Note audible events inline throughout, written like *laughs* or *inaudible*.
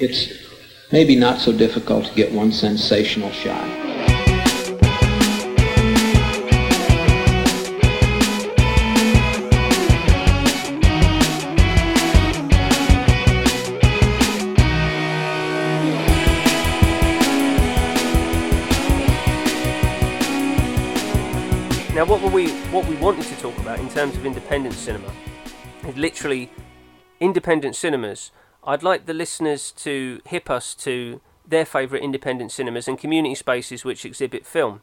it's maybe not so difficult to get one sensational shot. Now, what were we what we wanted to talk about in terms of independent cinema is literally independent cinemas. I'd like the listeners to hip us to their favourite independent cinemas and community spaces which exhibit film.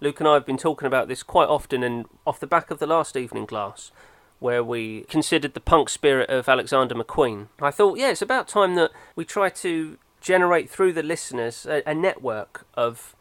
Luke and I have been talking about this quite often, and off the back of the last evening glass, where we considered the punk spirit of Alexander McQueen, I thought, yeah, it's about time that we try to generate through the listeners a, a network of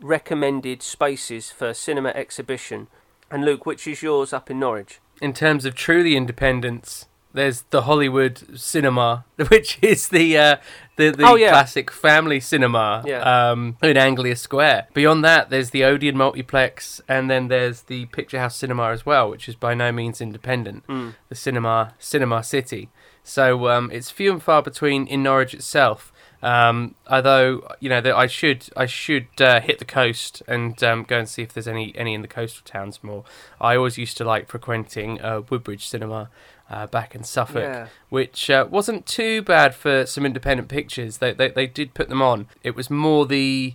recommended spaces for cinema exhibition. And Luke, which is yours up in Norwich? In terms of truly independence, there's the Hollywood Cinema, *laughs* which is the uh, the, the Oh, yeah. classic family cinema Yeah. um, in Anglia Square. Beyond that, there's the Odeon Multiplex, and then there's the Picture House Cinema as well, which is by no means independent. Mm. The Cinema Cinema City. So um, it's few and far between in Norwich itself. Um, although you know that I should I should uh, hit the coast and um, go and see if there's any any in the coastal towns more. I always used to like frequenting uh, Woodbridge Cinema uh, back in Suffolk, Yeah. which uh, wasn't too bad for some independent pictures. They, they they did put them on. It was more the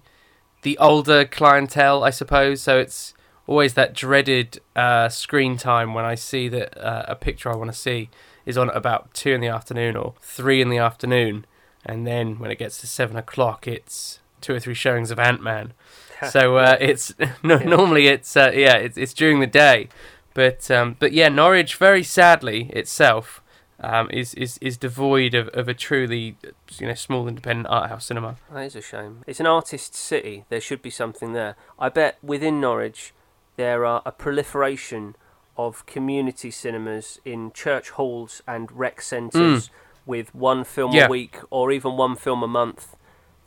the older clientele, I suppose. So it's always that dreaded uh, screen time when I see that uh, a picture I want to see is on at about two in the afternoon or three in the afternoon, and then when it gets to seven o'clock, it's two or three showings of Ant Man. *laughs* so uh, it's *laughs* no, normally it's uh, yeah it's, it's during the day, but um, but yeah Norwich very sadly itself um, is, is is devoid of, of a truly you know small independent art house cinema. That is a shame. It's an artist city. There should be something there. I bet within Norwich there are a proliferation of community cinemas in church halls and rec centres with one film Yeah. a week or even one film a month.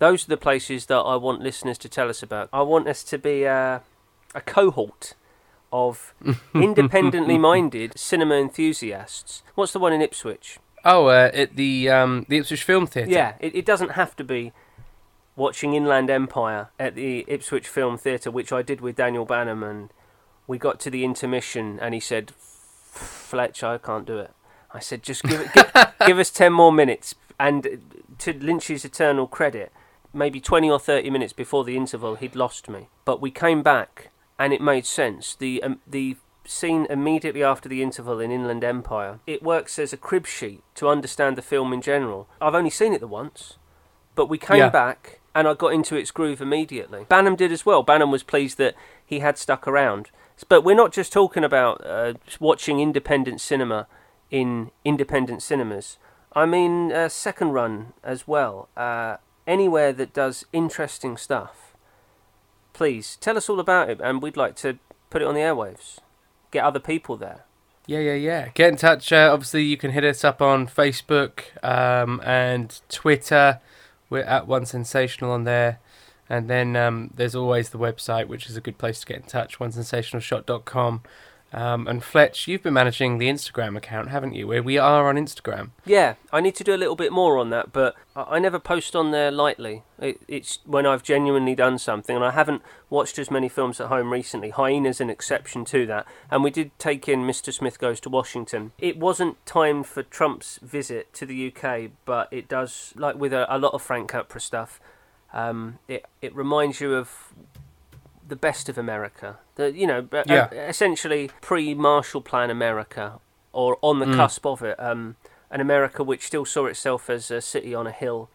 Those are the places that I want listeners to tell us about. I want us to be a, a cohort of *laughs* independently *laughs* minded cinema enthusiasts. What's the one in Ipswich? Oh, uh, at the um, the Ipswich Film Theatre. Yeah, it, it doesn't have to be watching Inland Empire at the Ipswich Film Theatre, which I did with Daniel Bannum, and we got to the intermission, and he said, "Fletch, I can't do it." I said, "Just give it, give, *laughs* give us ten more minutes." And to Lynch's eternal credit, maybe twenty or thirty minutes before the interval, he'd lost me. But we came back, and it made sense. The um, the scene immediately after the interval in Inland Empire, it works as a crib sheet to understand the film in general. I've only seen it the once, but we came Yeah. back and I got into its groove immediately. Bannum did as well. Bannum was pleased that he had stuck around. But we're not just talking about uh, watching independent cinema in independent cinemas. I mean, uh, second run as well. Uh, anywhere that does interesting stuff. Please tell us all about it, and we'd like to put it on the airwaves. Get other people there. Yeah, yeah, yeah. Get in touch. Uh, obviously, you can hit us up on Facebook um, and Twitter. We're at One Sensational on there. And then um, there's always the website, which is a good place to get in touch, onesensationalshot.com. Um, and Fletch, you've been managing the Instagram account, haven't you? Where we are on Instagram. Yeah, I need to do a little bit more on that, but I never post on there lightly. It, it's when I've genuinely done something, and I haven't watched as many films at home recently. Hyena's an exception to that, and we did take in Mr. Smith Goes to Washington. It wasn't timed for Trump's visit to the UK, but it does, like with a, a lot of Frank Capra stuff, um, it it reminds you of the best of America. The you know, uh, essentially pre-Marshall Plan America, or on the Mm. cusp of it. Um, an America which still saw itself as a city on a hill.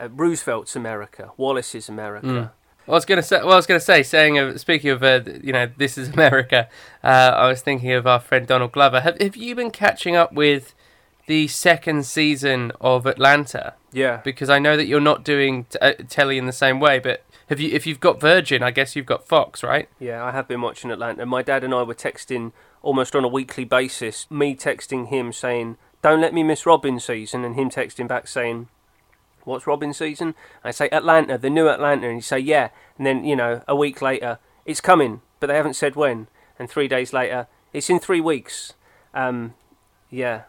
Uh, Roosevelt's America, Wallace's America. Mm. I was gonna say. Well, I was gonna say, saying of speaking of, uh, you know, this is *laughs* America. Uh, I was thinking of our friend Donald Glover. Have Have you been catching up with the second season of Atlanta? Yeah, Because I know that you're not doing t- uh, telly in the same way, but have you? If you've got Virgin, I guess you've got Fox, right? yeah, I have been watching Atlanta. My dad and I were texting almost on a weekly basis. Me texting him saying, "Don't let me miss Robbin' season," and him texting back saying, "What's Robbin' season?" I say Atlanta, the new Atlanta, and he say, "Yeah," and then you know a week later, it's coming, but they haven't said when, and three days later, it's in three weeks. Um, yeah.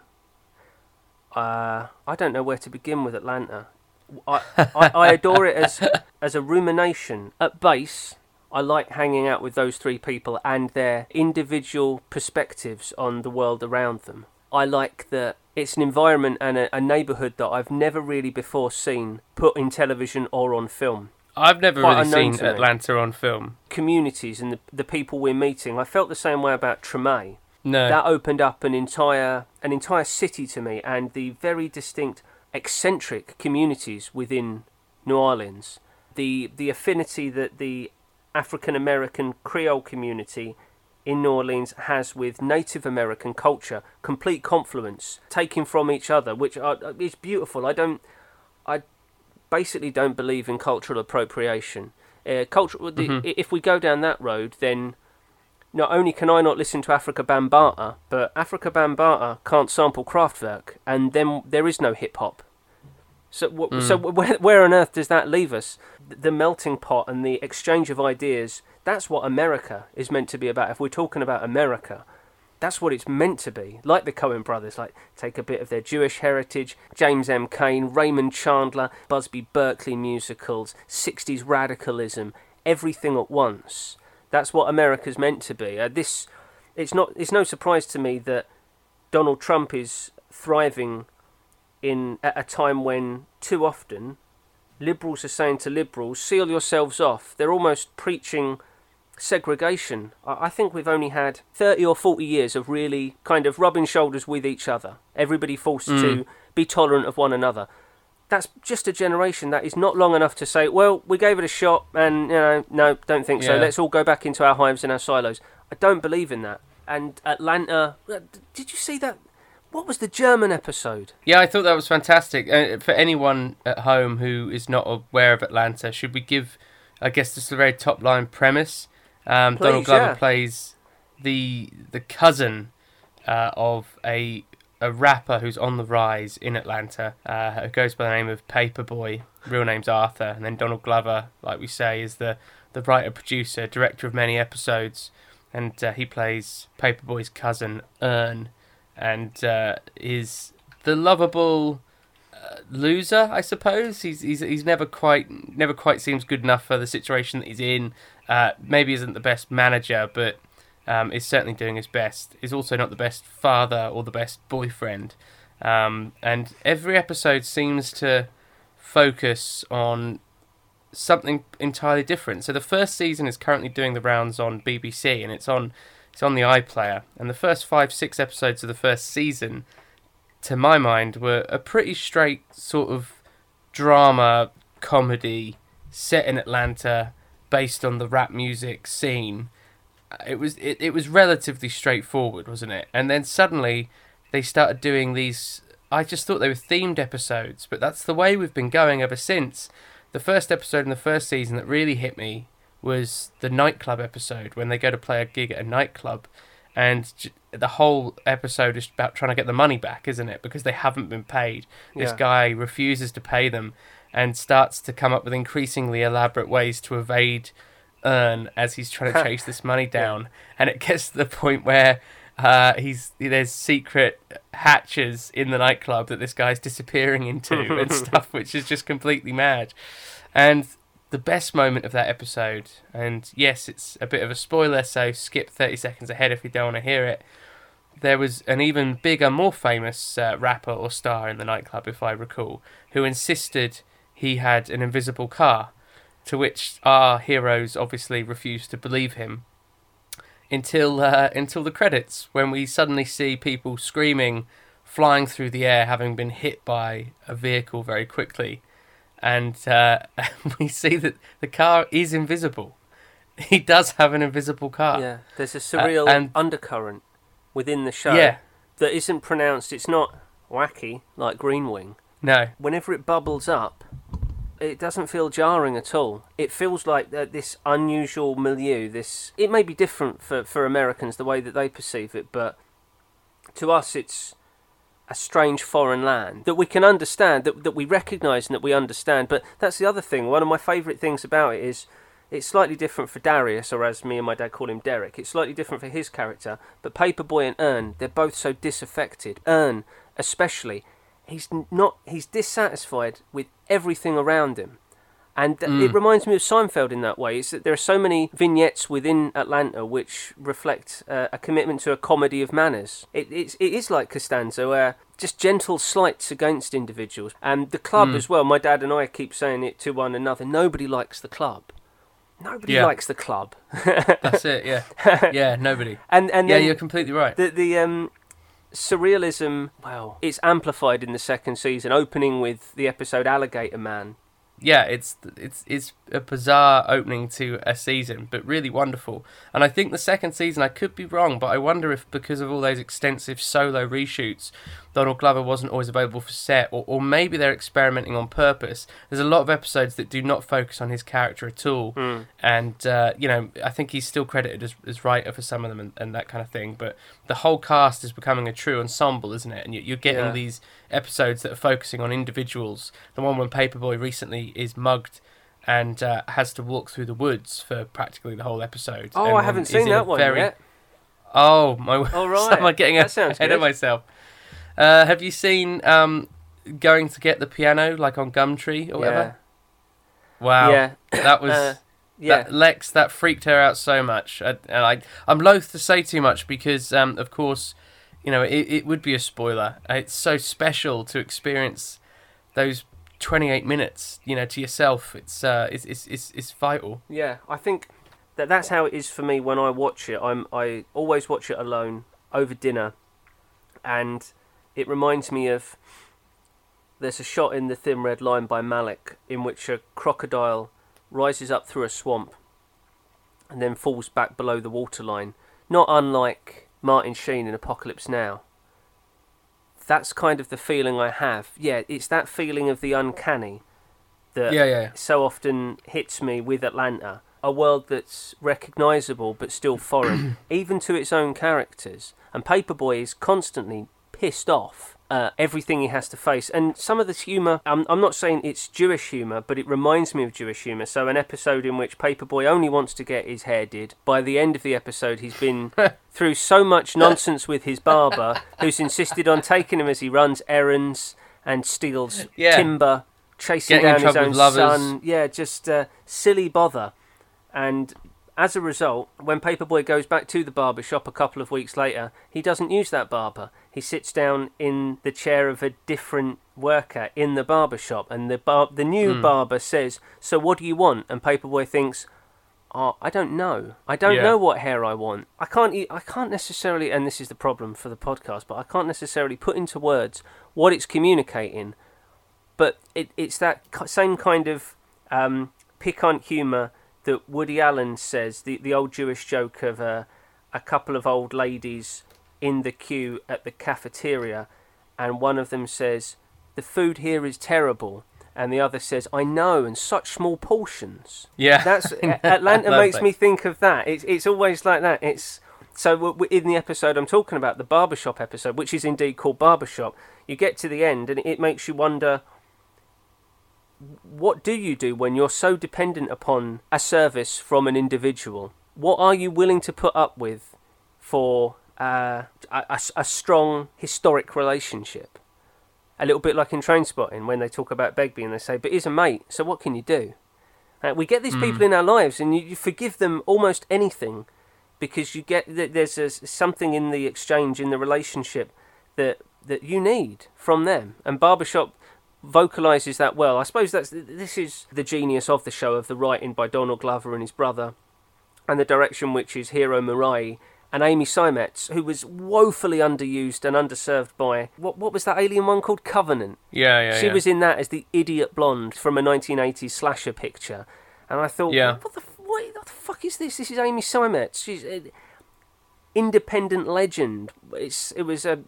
Uh, I don't know where to begin with Atlanta. I, I, I adore it as as a rumination. At base, I like hanging out with those three people and their individual perspectives on the world around them. I like that it's an environment and a, a neighbourhood that I've never really before seen put in television or on film. I've never Quite really unknown seen to me. Atlanta on film. Communities and the, the people we're meeting. I felt the same way about Treme. No. that opened up an entire an entire city to me and the very distinct eccentric communities within New Orleans. The the affinity that the African American Creole community in New Orleans has with Native American culture complete confluence taking from each other which are, is beautiful. I don't I basically don't believe in cultural appropriation. Uh, cultural Mhm. the, if we go down that road then not only can I not listen to Afrika Bambaataa, but Afrika Bambaataa can't sample Kraftwerk, and then there is no hip hop. So, w- so Mm. where, where on earth does that leave us? The melting pot and the exchange of ideas. That's what America is meant to be about. If we're talking about America, that's what it's meant to be. Like the Coen brothers, like take a bit of their Jewish heritage, James M. Cain, Raymond Chandler, Busby Berkeley musicals, 60s radicalism, everything at once. That's what America's meant to be. Uh, this, it's not. It's no surprise to me that Donald Trump is thriving in at a time when too often liberals are saying to liberals, "Seal yourselves off." They're almost preaching segregation. I I think we've only had 30 or 40 years of really kind of rubbing shoulders with each other. Everybody forced to be tolerant of one another. That's just a generation that is not long enough to say, well, we gave it a shot and, you know, no, don't think so. Yeah. Let's all go back into our hives and our silos. I don't believe in that. And Atlanta, uh, did you see that? What was the German episode? Yeah, I thought that was fantastic. Uh, for anyone at home who is not aware of Atlanta, should we give, I guess, this is a very top line premise? Um, Donald Glover yeah. plays the the cousin uh, of a a rapper who's on the rise in Atlanta. Uh, who goes by the name of Paper Boi. Real name's Arthur, and then Donald Glover, like we say, is the the writer, producer, director of many episodes, and uh, he plays Paper Boi's cousin Earn, and uh, is the lovable uh, loser, I suppose. He's he's he's never quite never quite seems good enough for the situation that he's in. Uh, maybe isn't the best manager, but um, is certainly doing his best. Is also not the best father or the best boyfriend. Um, and every episode seems to focus on something entirely different. So the first season is currently doing the rounds on BBC, and it's on it's on the iPlayer. And the first five six episodes of the first season, to my mind, were a pretty straight sort of drama comedy set in Atlanta, based on the rap music scene. It was it, it was relatively straightforward, wasn't it? And then suddenly they started doing these. I just thought they were themed episodes, but that's the way we've been going ever since. The first episode in the first season that really hit me was the nightclub episode when they go to play a gig at a nightclub, and the whole episode is about trying to get the money back, isn't it? Because they haven't been paid. This Yeah. guy refuses to pay them and starts to come up with increasingly elaborate ways to evade earn as he's trying to chase this money down. And it gets to the point where uh, he's there's secret hatches in the nightclub that this guy's disappearing into *laughs* and stuff, which is just completely mad. And the best moment of that episode, and yes, it's a bit of a spoiler, so skip 30 seconds ahead if you don't want to hear it. There was an even bigger, more famous uh, rapper or star in the nightclub, if I recall, who insisted he had an invisible car, to which our heroes obviously refuse to believe him until uh, until the credits, when we suddenly see people screaming, flying through the air, having been hit by a vehicle very quickly, and uh, *laughs* we see that the car is invisible. He does have an invisible car. Yeah, there's a surreal Uh, and- undercurrent within the show Yeah. that isn't pronounced. It's not wacky like Green Wing. No. Whenever it bubbles up, it doesn't feel jarring at all. It feels like uh, this unusual milieu. This it may be different for for Americans the way that they perceive it, but to us it's a strange foreign land that we can understand, that that we recognise and that we understand. But that's the other thing. One of my favourite things about it is it's slightly different for Darius, or as me and my dad call him, Derek. It's slightly different for his character. But Paper Boi and Earn, they're both so disaffected. Earn, especially, he's not he's dissatisfied with everything around him. And Mm. it reminds me of Seinfeld in that way. Is that there are so many vignettes within Atlanta which reflect uh, a commitment to a comedy of manners. It, it's, it is like Costanza, where just gentle slights against individuals. And the club Mm. as well. My dad and I keep saying it to one another. Nobody likes the club. Nobody Yeah. likes the club. *laughs* That's it. Yeah, yeah. Nobody. *laughs* and and yeah, you're completely right. the the um surrealism well it's amplified in the second season opening with the episode alligator man yeah, it's it's it's a bizarre opening to a season, but really wonderful. And I think the second season, I could be wrong, but I wonder if because of all those extensive solo reshoots, Donald Glover wasn't always available for set, or, or maybe they're experimenting on purpose. There's a lot of episodes that do not focus on his character at all, Hmm. and uh, you know I think he's still credited as, as writer for some of them and, and that kind of thing. But the whole cast is becoming a true ensemble, isn't it? And you, you're getting Yeah. these episodes that are focusing on individuals. The one when Paper Boi recently is mugged and uh, has to walk through the woods for practically the whole episode. oh and- i haven't seen that one very- yet Oh my! *laughs* All right. Am I getting That sounds ahead good. of myself? Uh, have you seen um, going to get the piano like on Gumtree or whatever? Wow, yeah that was *coughs* uh, yeah that Lex. That freaked her out so much, I, and I I'm loath to say too much because um, of course, you know it, it would be a spoiler. It's so special to experience those 28 minutes, you know, to yourself. It's uh, it's it's it's, it's vital. yeah i think that that's how it is for me when i watch it i'm i always watch it alone over dinner and it reminds me of there's a shot in the thin red line by malick in which a crocodile rises up through a swamp and then falls back below the waterline not unlike martin sheen in apocalypse now that's kind of the feeling i have yeah it's that feeling of the uncanny that Yeah, yeah. so often hits me with Atlanta. A world that's recognisable but still foreign, *coughs* even to its own characters. And Paper Boi is constantly pissed off at everything he has to face. And some of this humour, I'm, I'm not saying it's Jewish humour, but it reminds me of Jewish humour. So, an episode in which Paper Boi only wants to get his hair did. By the end of the episode, he's been *laughs* through so much nonsense with his barber, who's insisted on taking him as he runs errands and steals Yeah. timber chasing Getting down his own son. Yeah, just uh, silly bother. And as a result, when Paper Boi goes back to the barber shop a couple of weeks later, he doesn't use that barber. He sits down in the chair of a different worker in the barber shop, and the bar- the new Hmm. barber says, "So what do you want?" And Paper Boi thinks. Oh, I don't know. I don't Yeah. know what hair I want. I can't. e- I can't necessarily, and this is the problem for the podcast. But I can't necessarily put into words what it's communicating but it, it's that same kind of um, piquant humour that Woody Allen says, the, the old Jewish joke of uh, a couple of old ladies in the queue at the cafeteria, and one of them says, The food here is terrible. And the other says, I know, and such small portions. Yeah, That's *laughs* Atlanta makes that. me think of that. It's it's always like that. It's so in the episode I'm talking about, the barbershop episode, which is indeed called barbershop. You get to the end, and it makes you wonder. What do you do when you're so dependent upon a service from an individual? What are you willing to put up with for uh, a, a strong historic relationship? A little bit like in Trainspotting when they talk about Begbie and they say, "But he's a mate, so what can you do?" Uh, we get these people in our lives, and you, you forgive them almost anything because you get that there's a, something in the exchange in the relationship that that you need from them. And Barbershop vocalizes that well. I suppose that's this is the genius of the show of the writing by Donald Glover and his brother, and the direction which is Hiro Murai and Amy Seimetz, who was woefully underused and underserved by what what was that alien one called Covenant? yeah, yeah. she yeah. was in that as the idiot blonde from a 1980s slasher picture, and I thought, Yeah. what the f- what, what the fuck is this? This is Amy Seimetz. She's an independent legend. It's it was a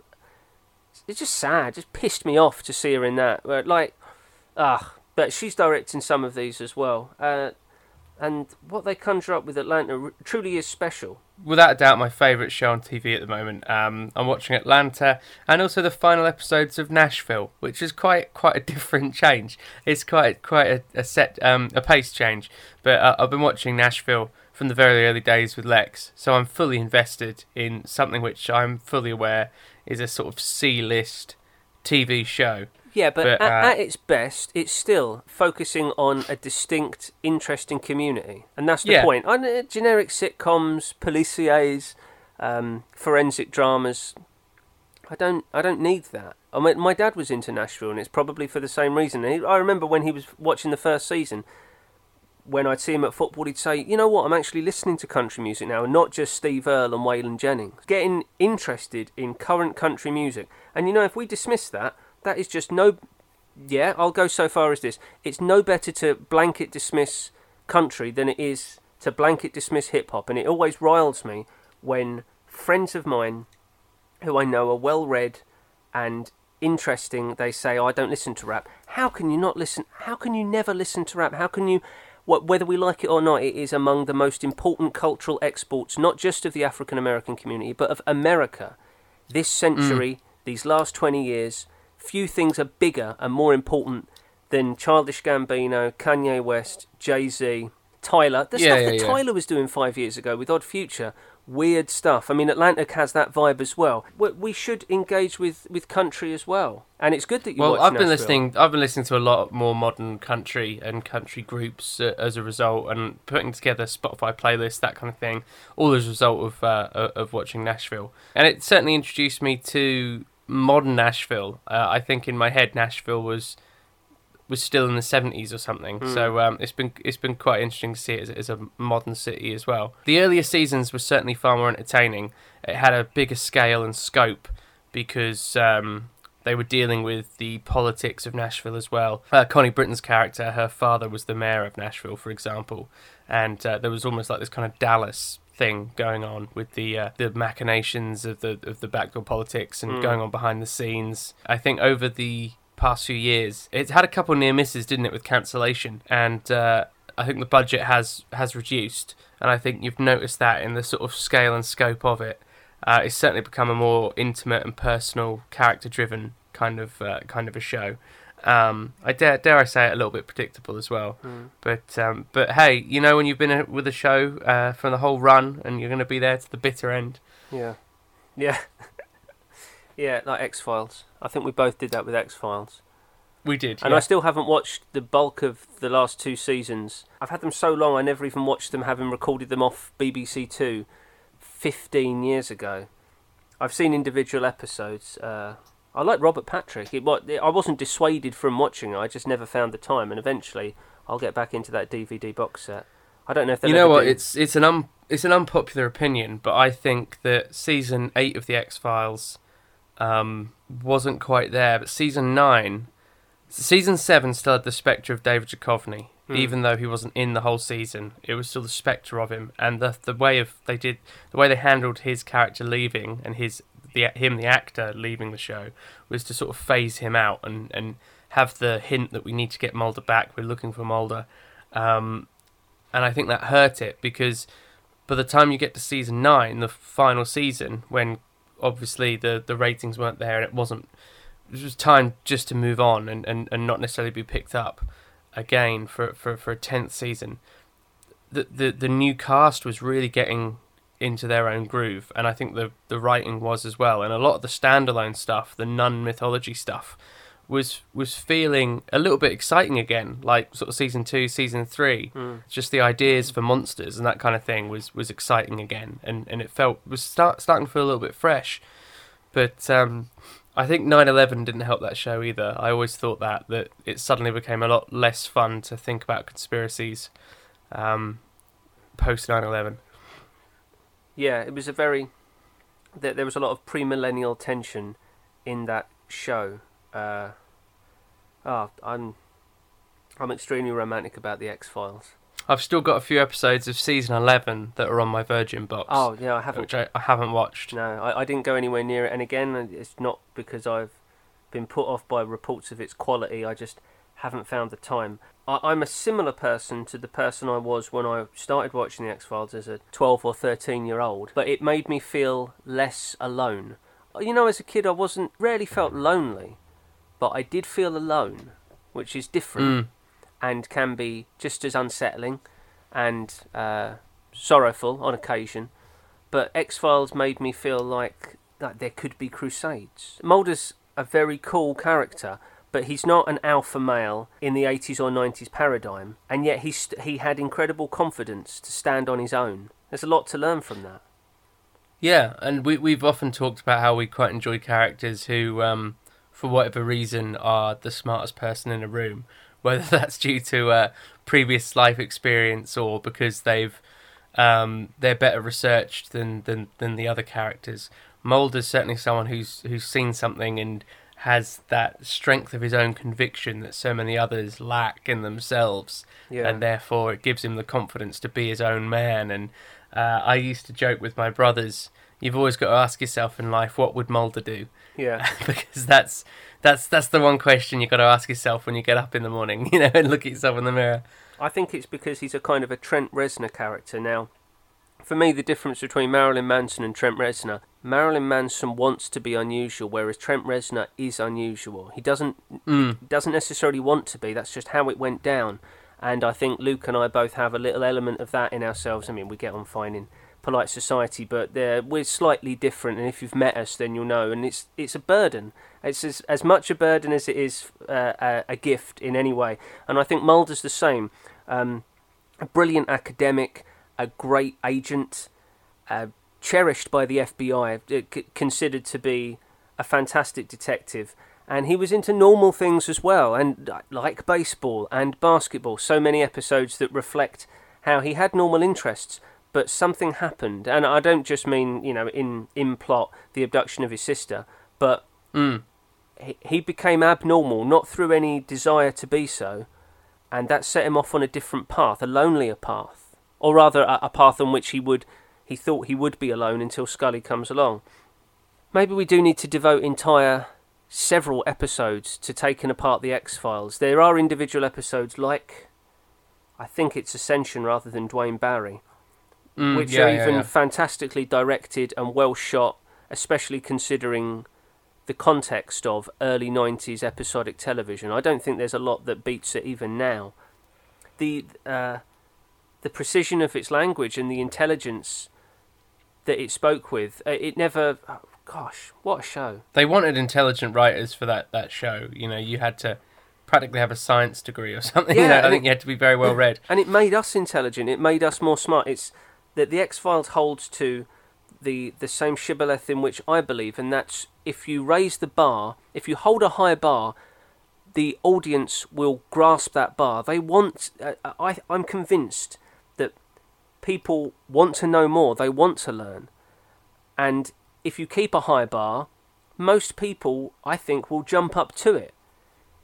it's just sad. Just pissed me off to see her in that. But like, ah, but she's directing some of these as well. Uh, and what they conjure up with Atlanta truly is special. without a doubt my favourite show on TV at the moment. Um, I'm watching Atlanta and also the final episodes of Nashville, which is quite quite a *laughs* different change. It's quite quite a, a set um, a pace change. But uh, I've been watching Nashville from the very early days with Lex, so I'm fully invested in something which I'm fully aware is a sort of C-list TV show. Yeah, but, But, at, uh, at its best, it's still focusing on a distinct, interesting community, and that's the Yeah. point. I know generic sitcoms, policiers, um, forensic dramas. I don't, I don't need that. I mean, my dad was into Nashville, and it's probably for the same reason. I remember when he was watching the first season. When I'd see him at football, he'd say, "You know what? I'm actually listening to country music now, and not just Steve Earle and Waylon Jennings. Getting interested in current country music, and you know, if we dismiss that, that is just no. Yeah, I'll go so far as this: it's no better to blanket dismiss country than it is to blanket dismiss hip hop, and it always riles me when friends of mine, who I know are well read and interesting, they say, oh, "I don't listen to rap." How can you not listen? How can you never listen to rap? How can you? Wh- Whether we like it or not, it is among the most important cultural exports, not just of the African American community, but of America. This century, mm. these last 20 years, few things are bigger and more important than Childish Gambino, Kanye West, Jay Z, Tyler. The Yeah, stuff yeah, that yeah. Tyler was doing five years ago with Odd Future, weird stuff. I mean, Atlanta has that vibe as well. We, we should engage with, with country as well, and it's good that you. Well, I've been Nashville. listening. I've been listening to a lot more modern country and country groups uh, as a result, and putting together Spotify playlists, that kind of thing. All as a result of uh, of watching Nashville, and it certainly introduced me to modern Nashville. Uh, I think in my head, Nashville was was still in the seventies or something. Hmm. So um, it's been it's been quite interesting to see it as, as a modern city as well. The earlier seasons were certainly far more entertaining. It had a bigger scale and scope because um, they were dealing with the politics of Nashville as well. Uh, Connie Britton's character, her father was the mayor of Nashville, for example, and uh, there was almost like this kind of Dallas thing going on with the uh, the machinations of the of the backdoor politics and Mm. going on behind the scenes. I think over the past few years, it's had a couple near misses, didn't it, with cancellation, and uh, I think the budget has has reduced, and I think you've noticed that in the sort of scale and scope of it. Uh, it's certainly become a more intimate and personal, character-driven kind of uh, kind of a show. Um, I dare dare I say it a little bit predictable as well. Mm. But um, but hey, you know when you've been uh, with a show uh, for the whole run and you're going to be there to the bitter end. Yeah, yeah, *laughs* yeah. Like X Files. I think we both did that with X Files. We did. And yeah. I still haven't watched the bulk of the last two seasons. I've had them so long, I never even watched them, having recorded them off BBC Two 15 years ago. I've seen individual episodes. Uh, I like Robert Patrick. It, I wasn't dissuaded from watching it, I just never found the time, and eventually I'll get back into that DVD box set. I don't know if you know what? do- It's it's an un, it's an unpopular opinion, but I think that season eight of the X Files um, wasn't quite there. But season nine, season seven still had the spectre of David Duchovny, Hmm. even though he wasn't in the whole season. It was still the spectre of him, and the the way of they did the way they handled his character leaving and his the him the actor leaving the show was to sort of phase him out and and have the hint that we need to get Mulder back. We're looking for Mulder. Um, and I think that hurt it because by the time you get to season nine, the final season, when obviously the, the ratings weren't there and it wasn't, it was time just to move on and, and, and not necessarily be picked up again for, for, for a tenth season. The, the the new cast was really getting into their own groove, and I think the the writing was as well, and a lot of the standalone stuff, the nun mythology stuff, was was feeling a little bit exciting again, like sort of season two, season three. Mm. Just the ideas for monsters and that kind of thing was was exciting again, and and it felt was start, starting to feel a little bit fresh. But um, I think 9/11 didn't help that show either. I always thought that that it suddenly became a lot less fun to think about conspiracies um, post 9/11. Yeah, it was a very. There, there was a lot of pre-millennial tension in that show. Uh, oh, I'm. I'm extremely romantic about the X Files. I've still got a few episodes of season 11 that are on my Virgin box, Oh yeah, I haven't. which I, I haven't watched. No, I, I didn't go anywhere near it. And again, uh, it's not because I've been put off by reports of its quality. I just haven't found the time. I, I'm a similar person to the person I was when I started watching the X Files as a 12 or 13 year old, but it made me feel less alone. Uh, you know, as a kid, I wasn't rarely felt lonely, but I did feel alone, which is different Mm. and can be just as unsettling and uh, sorrowful on occasion. But X Files made me feel like that there could be crusades. Mulder's a very cool character, but he's not an alpha male in the 80s or 90s paradigm, and yet he, st- he had incredible confidence to stand on his own. There's a lot to learn from that. Yeah, and we we've often talked about how we quite enjoy characters who, um, for whatever reason, are the smartest person in a room, *laughs* whether that's due to uh, previous life experience or because they've um, they're better researched than, than than the other characters. Mulder's certainly someone who's who's seen something and has that strength of his own conviction that so many others lack in themselves, Yeah. and therefore it gives him the confidence to be his own man. And uh, I used to joke with my brothers, "You've always got to ask yourself in life, what would Mulder do?" Yeah. *laughs* because that's that's that's the one question you've got to ask yourself when you get up in the morning, *laughs* you know, and look at yourself in the mirror. I think it's because he's a kind of a Trent Reznor character. Now, for me, the difference between Marilyn Manson and Trent Reznor, Marilyn Manson wants to be unusual, whereas Trent Reznor is unusual. He doesn't Mm. doesn't necessarily want to be. That's just how it went down. And I think Luke and I both have a little element of that in ourselves. I mean, we get on fine in polite society, but we're slightly different. And if you've met us, then you'll know. And it's it's a burden. It's as, as much a burden as it is uh, a, a gift in any way. And I think Mulder's the same. Um, a brilliant academic, a great agent, uh, cherished by the FBI, uh, c- considered to be a fantastic detective. And he was into normal things as well, and uh, like baseball and basketball. So many episodes that reflect how he had normal interests, but something happened. And I don't just mean, you know, in, in plot, the abduction of his sister, but Mm. he, he became abnormal, not through any desire to be so, and that set him off on a different path, a lonelier path, or rather, a, a path on which he would, he thought he would be alone until Scully comes along. Maybe we do need to devote entire several episodes to taking apart the X Files. There are individual episodes like, I think it's Ascension rather than Duane Barry, Mm, which yeah, are even yeah. fantastically directed and well shot, especially considering the context of early 90s episodic television. I don't think there's a lot that beats it even now. The uh, the precision of its language and the intelligence that it spoke with, uh, it never. Oh, gosh, what a show! They wanted intelligent writers for that, that show. You know, you had to practically have a science degree or *laughs* something. you Yeah, know, I think it- you had to be very well read. *laughs* and it made us intelligent. It made us more smart. It's that the X Files holds to the the same shibboleth in which I believe, and that's if you raise the bar, if you hold a high bar, the audience will grasp that bar. They want. Uh, I I'm convinced that people want to know more. They want to learn, and if you keep a high bar, most people I think will jump up to it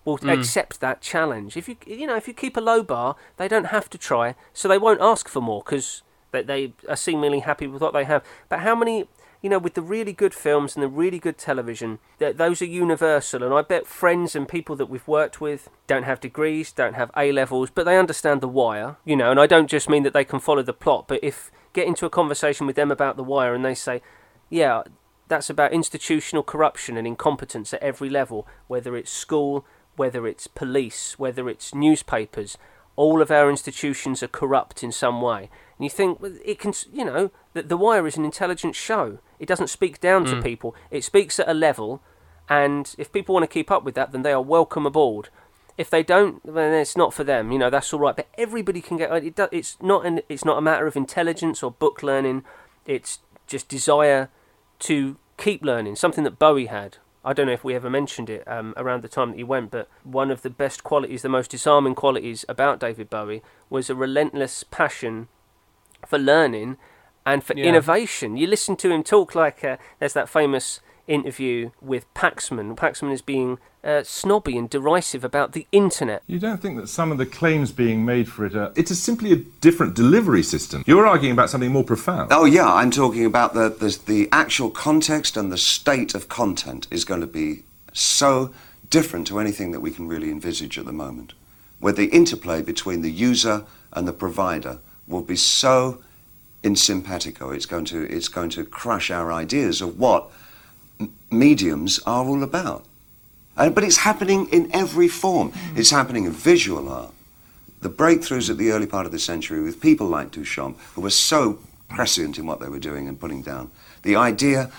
will Mm. accept that challenge. If you you know if you keep a low bar, they don't have to try, so they won't ask for more because they, they are seemingly happy with what they have. But how many? You know, with the really good films and the really good television, th- those are universal. And I bet friends and people that we've worked with don't have degrees, don't have A levels, but they understand The Wire. You know, and I don't just mean that they can follow the plot, but if get into a conversation with them about The Wire and they say, yeah, that's about institutional corruption and incompetence at every level, whether it's school, whether it's police, whether it's newspapers. All of our institutions are corrupt in some way. And you think well, it can, you know, that The Wire is an intelligent show. It doesn't speak down to people. It speaks at a level, and if people want to keep up with that, then they are welcome aboard. If they don't, then it's not for them. You know, that's all right. But everybody can get. It, it's not. An, it's not a matter of intelligence or book learning. It's just desire to keep learning. Something that Bowie had. I don't know if we ever mentioned it um, around the time that he went, but one of the best qualities, the most disarming qualities about David Bowie was a relentless passion for learning and for Yeah. innovation. You listen to him talk like uh, there's that famous interview with Paxman. Paxman is being uh, snobby and derisive about the internet. You don't think that some of the claims being made for it are. It is simply a different delivery system. You're arguing about something more profound. Oh yeah, I'm talking about the, the the actual context and the state of content is going to be so different to anything that we can really envisage at the moment, where the interplay between the user and the provider will be so in simpatico. It's going to it's going to crush our ideas of what m- mediums are all about. Uh, but it's happening in every form. It's happening in visual art the breakthroughs at the early part of the century with people like Duchamp, who were so prescient in what they were doing and putting down. The idea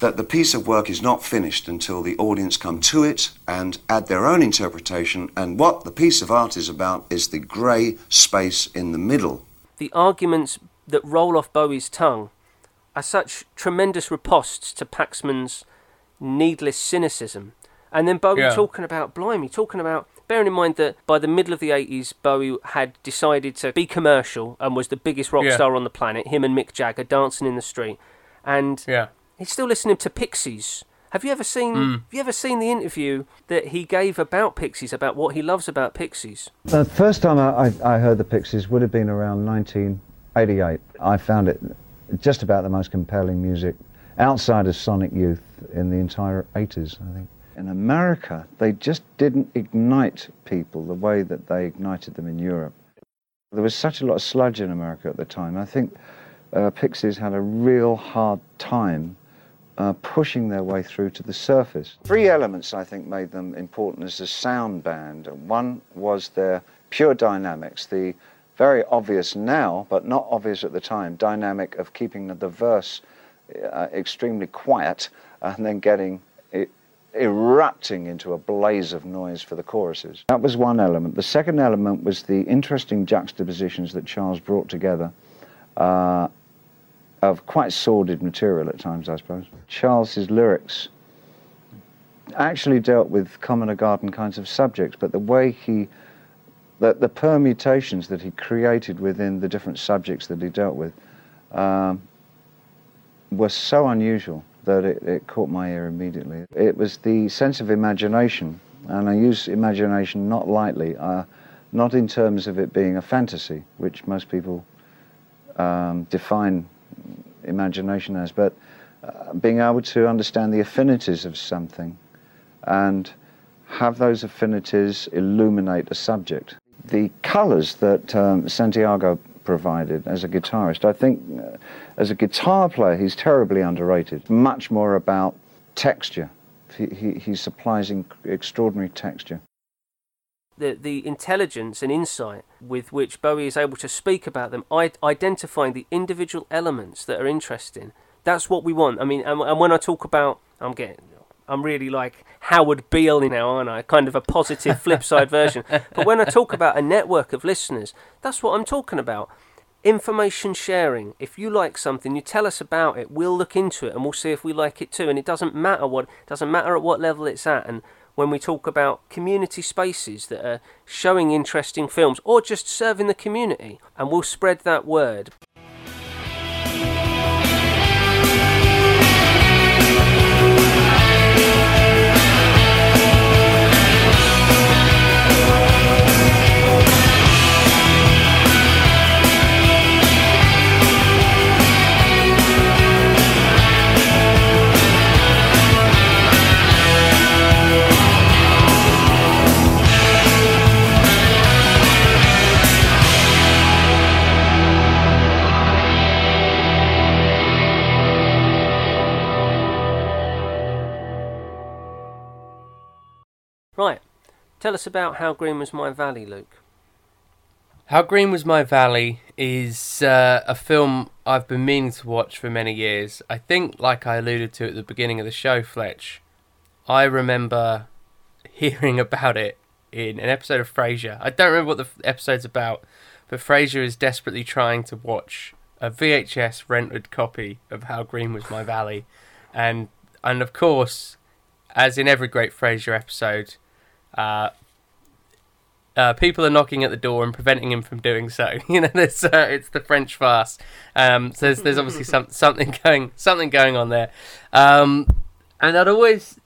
that the piece of work is not finished until the audience come to it and add their own interpretation. And what the piece of art is about is the grey space in the middle. The arguments that roll off Bowie's tongue are such tremendous ripostes to Paxman's needless cynicism. And then Bowie Yeah. talking about, blimey, talking about, bearing in mind that by the middle of the 80s, Bowie had decided to be commercial and was the biggest rock Yeah. star on the planet, him and Mick Jagger dancing in the street. And Yeah. He's still listening to Pixies. Have you ever seen Have you ever seen the interview that he gave about Pixies, about what he loves about Pixies? The first time I, I, I heard the Pixies would have been around 1988. I found it just about the most compelling music outside of Sonic Youth in the entire 80s, I think. In America, they just didn't ignite people the way that they ignited them in Europe. There was such a lot of sludge in America at the time. I think uh, Pixies had a real hard time uh, pushing their way through to the surface. Three elements, I think, made them important as a sound band. One was their pure dynamics, the very obvious now, but not obvious at the time, dynamic of keeping the verse uh, extremely quiet and then getting it erupting into a blaze of noise for the choruses. That was one element. The second element was the interesting juxtapositions that Charles brought together. Uh, of quite sordid material at times, I suppose. Charles's lyrics actually dealt with commoner garden kinds of subjects, but the way he, the, the permutations that he created within the different subjects that he dealt with, um, were so unusual that it, it caught my ear immediately. It was the sense of imagination, and I use imagination not lightly, uh, not in terms of it being a fantasy, which most people um, define imagination as, but uh, being able to understand the affinities of something and have those affinities illuminate a subject. The colours that um, Santiago provided as a guitarist, I think uh, as a guitar player, he's terribly underrated. Much more about texture. He, he, he supplies extraordinary texture. The the intelligence and insight with which Bowie is able to speak about them, I, identifying the individual elements that are interesting. That's what we want. I mean, and, and when I talk about, I'm getting, I'm really like Howard Beale now, aren't I? Kind of a positive *laughs* flip side version. But when I talk about a network of listeners, that's what I'm talking about. Information sharing. If you like something, you tell us about it. We'll look into it and we'll see if we like it too. And it doesn't matter what doesn't matter at what level it's at. And when we talk about community spaces that are showing interesting films or just serving the community, and we'll spread that word. Tell us about How Green Was My Valley, Luke. How Green Was My Valley is uh, a film I've been meaning to watch for many years. I think, like I alluded to at the beginning of the show, Fletch, I remember hearing *laughs* about it in an episode of Frasier. I don't remember what the episode's about, but Frasier is desperately trying to watch a VHS rented copy of How Green Was My Valley, and and of course, as in every great Frasier episode, uh, uh, people are knocking at the door and preventing him from doing so. *laughs* You know, there's, uh, it's the French farce. Um, so there's, there's obviously some, *laughs* something going something going on there. Um, and I'd always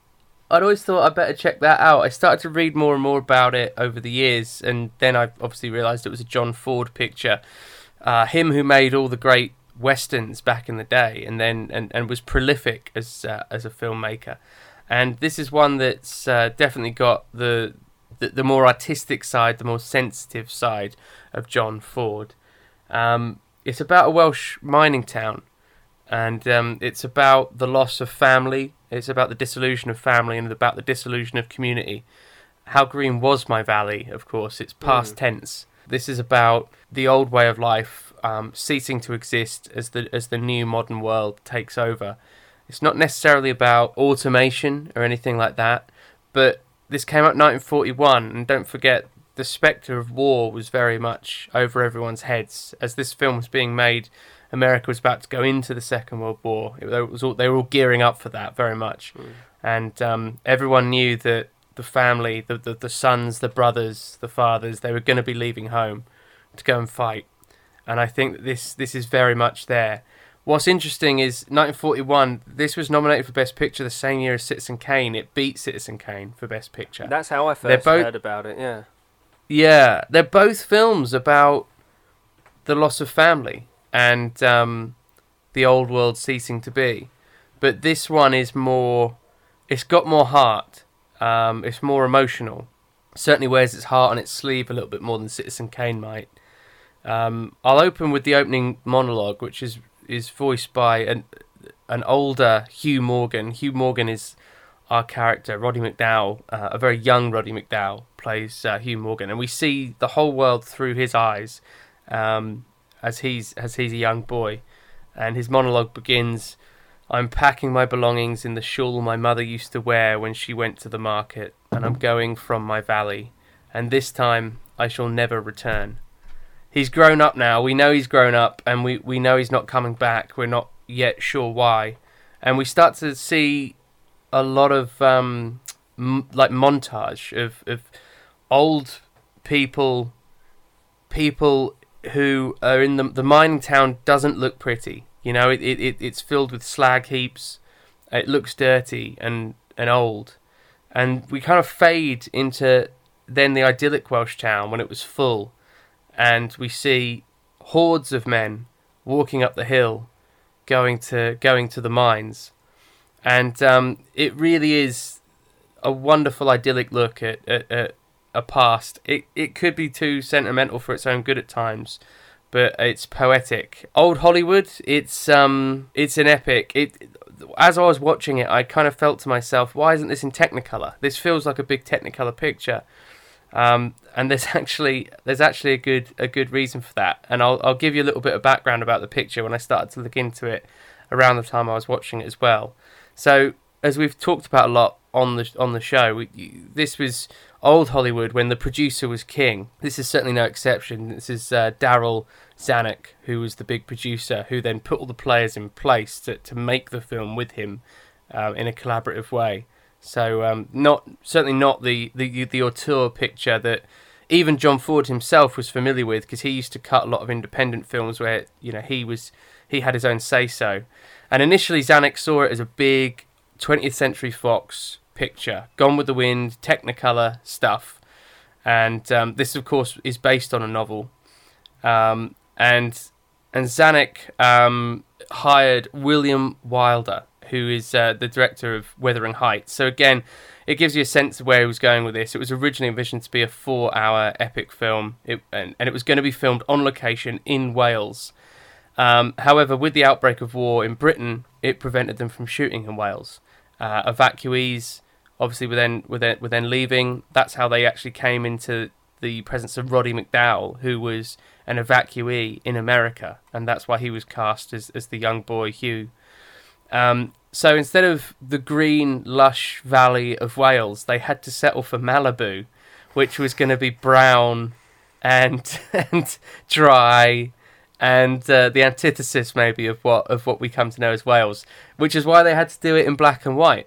I'd always thought I'd better check that out. I started to read more and more about it over the years, and then I obviously realised it was a John Ford picture. Uh, him who made all the great westerns back in the day, and then and, and was prolific as uh, as a filmmaker. And this is one that's uh, definitely got the, the the more artistic side, the more sensitive side of John Ford. Um, it's about a Welsh mining town, and um, it's about the loss of family. It's about the dissolution of family and about the dissolution of community. How green was my valley? Of course, it's past tense. This is about the old way of life um, ceasing to exist as the as the new modern world takes over, It's not necessarily about automation or anything like that, but this came out 1941, and don't forget the spectre of war was very much over everyone's heads as this film was being made. America was about to go into the Second World War. It, was all, they were all gearing up for that very much, and um, everyone knew that the family, the, the the sons, the brothers, the fathers, they were going to be leaving home to go and fight, and I think that this this is very much there. What's interesting is 1941. This was nominated for Best Picture the same year as Citizen Kane. It beat Citizen Kane for Best Picture. That's how I first both- heard about it. Yeah. Yeah, they're both films about the loss of family and um, the old world ceasing to be. But this one is more, it's got more heart. Um, it's more emotional. Certainly wears its heart on its sleeve a little bit more than Citizen Kane might. Um, I'll open with the opening monologue, which is is voiced by an an older Hugh Morgan. Hugh Morgan is our character, Roddy McDowall, uh, a very young Roddy McDowall, plays uh, Hugh Morgan, and we see the whole world through his eyes um, as he's as he's a young boy, and his monologue begins. I'm packing my belongings in the shawl my mother used to wear when she went to the market, and I'm going from my valley, and this time I shall never return. He's grown up now. We know he's grown up, and we, we know he's not coming back. We're not yet sure why, and we start to see a lot of um, m- like montage of, of old people, people who are in the the mining town doesn't look pretty. You know, it, it, it it's filled with slag heaps. It looks dirty and and old, and we kind of fade into then the idyllic Welsh town when it was full, and we see hordes of men walking up the hill, going to going to the mines and um, it really is a wonderful idyllic look at, at, at a past. It it could be too sentimental for its own good at times, but it's poetic. Old Hollywood, it's um it's an epic. It as I was watching it, I kind of felt to myself, why isn't this in Technicolor? This feels like a big Technicolor picture. Um, and there's *laughs* actually there's actually a good a good reason for that, and I'll I'll give you a little bit of background about the picture when I started to look into it around the time I was watching it as well. So as we've talked about a lot on the on the show, we, this was old Hollywood when the producer was king. This is certainly no exception. This is uh, Darryl Zanuck, who was the big producer, who then put all the players in place to, to make the film with him um, in a collaborative way. So um, not certainly not the, the the auteur picture that even John Ford himself was familiar with because he used to cut a lot of independent films where you know he was he had his own say so. And initially Zanuck saw it as a big 20th Century Fox picture, Gone with the Wind, Technicolor stuff. And um, this, of course, is based on a novel. Um, and and Zanuck um, hired William Wilder, who is uh, the director of Wuthering Heights. So again, it gives you a sense of where he was going with this. It was originally envisioned to be a four-hour epic film, it, and, and it was going to be filmed on location in Wales. Um, however, with the outbreak of war in Britain, it prevented them from shooting in Wales. Uh, evacuees obviously were then were then, were then leaving. That's how they actually came into the presence of Roddy McDowall, who was an evacuee in America, and that's why he was cast as, as the young boy Hugh. Um, so instead of the green, lush valley of Wales, they had to settle for Malibu, which was going to be brown and *laughs* and dry and uh, the antithesis maybe of what of what we come to know as Wales, which is why they had to do it in black and white.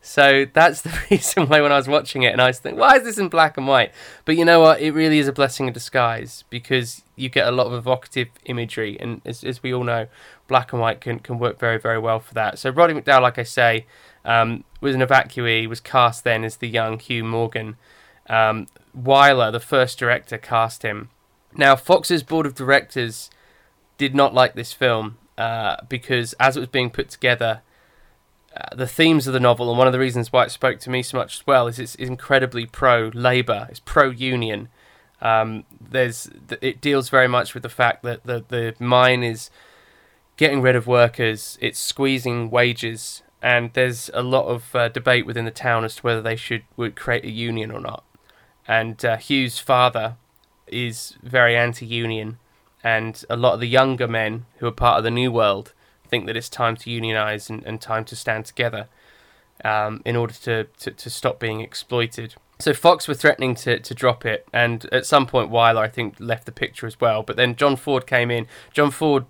So that's *laughs* the reason why when I was watching it and I was thinking, why is this in black and white? But you know what? It really is a blessing in disguise because you get a lot of evocative imagery, and as, as we all know, black and white can, can work very very well for that. So Roddy McDowall, like I say, um, was an evacuee, was cast then as the young Hugh Morgan. Um, Wyler, the first director, cast him. Now Fox's board of directors did not like this film uh, because as it was being put together, uh, the themes of the novel, and one of the reasons why it spoke to me so much as well, is it's incredibly pro labor, it's pro union. Um, there's it deals very much with the fact that the the mine is getting rid of workers, it's squeezing wages, and there's a lot of uh, debate within the town as to whether they should would create a union or not. And uh, Hugh's father is very anti-union, and a lot of the younger men who are part of the new world think that it's time to unionize and, and time to stand together um, in order to, to, to stop being exploited. So Fox were threatening to, to drop it, and at some point Wyler I think left the picture as well. But then John Ford came in. John Ford,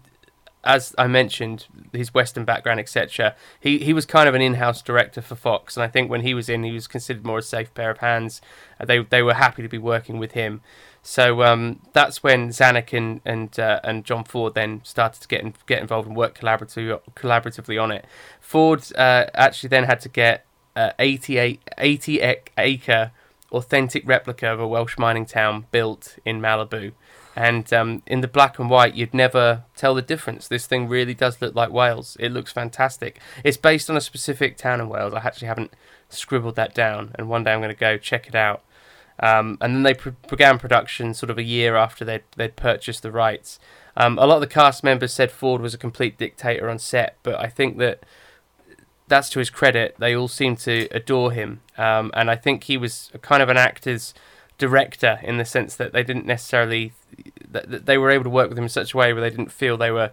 as I mentioned, his Western background, etc. He he was kind of an in-house director for Fox, and I think when he was in, he was considered more a safe pair of hands. Uh, they they were happy to be working with him. So um, that's when Zanuck and and, uh, and John Ford then started to get in, get involved and work collaboratively collaboratively on it. Ford uh, actually then had to get uh, 88 80 acre authentic replica of a Welsh mining town built in Malibu. And um, in the black and white, you'd never tell the difference. This thing really does look like Wales. It looks fantastic. It's based on a specific town in Wales. I actually haven't scribbled that down, and one day I'm going to go check it out. Um, and then they pr- began production sort of a year after they'd, they'd purchased the rights. Um, a lot of the cast members said Ford was a complete dictator on set, but I think that that's to his credit. They all seem to adore him, um, and I think he was kind of an actor's director in the sense that they didn't necessarily that they were able to work with him in such a way where they didn't feel they were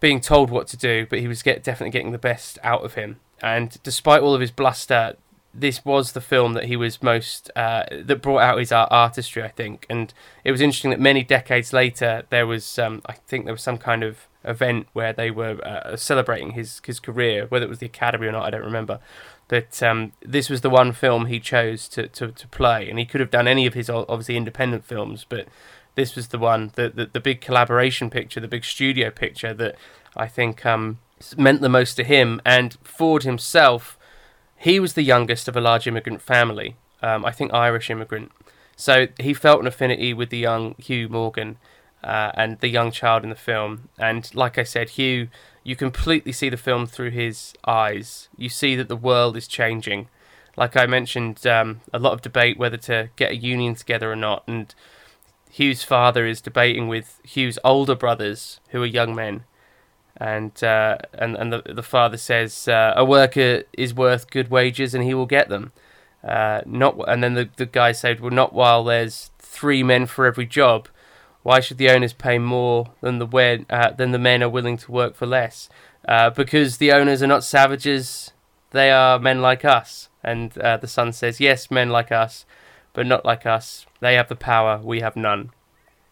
being told what to do, but he was get, definitely getting the best out of him. And despite all of his bluster, this was the film that he was most uh, that brought out his art- artistry, I think. And it was interesting that many decades later, there was um, I think there was some kind of event where they were uh, celebrating his his career, whether it was the Academy or not, I don't remember. But um, this was the one film he chose to, to, to play, and he could have done any of his obviously independent films, but this was the one, the, the, the big collaboration picture, the big studio picture that I think um, meant the most to him. And Ford himself he was the youngest of a large immigrant family, um, I think Irish immigrant. So he felt an affinity with the young Hugh Morgan uh, and the young child in the film. And like I said, Hugh, you completely see the film through his eyes. You see that the world is changing. Like I mentioned, um, a lot of debate whether to get a union together or not. And Hugh's father is debating with Hugh's older brothers, who are young men, and uh, and and the the father says uh, a worker is worth good wages and he will get them. Uh, not and then the the guy said, well, not while there's three men for every job. Why should the owners pay more than the when, uh, than the men are willing to work for less? Uh, because the owners are not savages; they are men like us. And uh, the son says, yes, men like us, but not like us. They have the power; we have none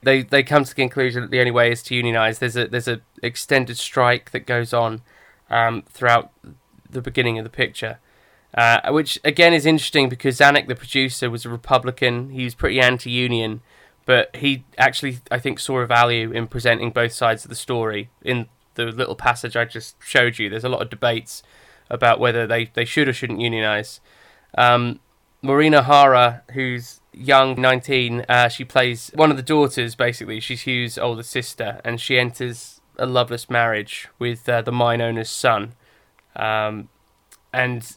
they they come to the conclusion that the only way is to unionize. There's a there's a extended strike that goes on um, throughout the beginning of the picture, uh, which again is interesting because Zanuck, the producer, was a Republican. He was pretty anti-union, but he actually I think saw a value in presenting both sides of the story. In the little passage I just showed you, there's a lot of debates about whether they, they should or shouldn't unionize. Um, Maureen O'Hara, who's young, 19, uh, she plays one of the daughters, basically. She's Hugh's older sister, and she enters a loveless marriage with uh, the mine owner's son. Um, and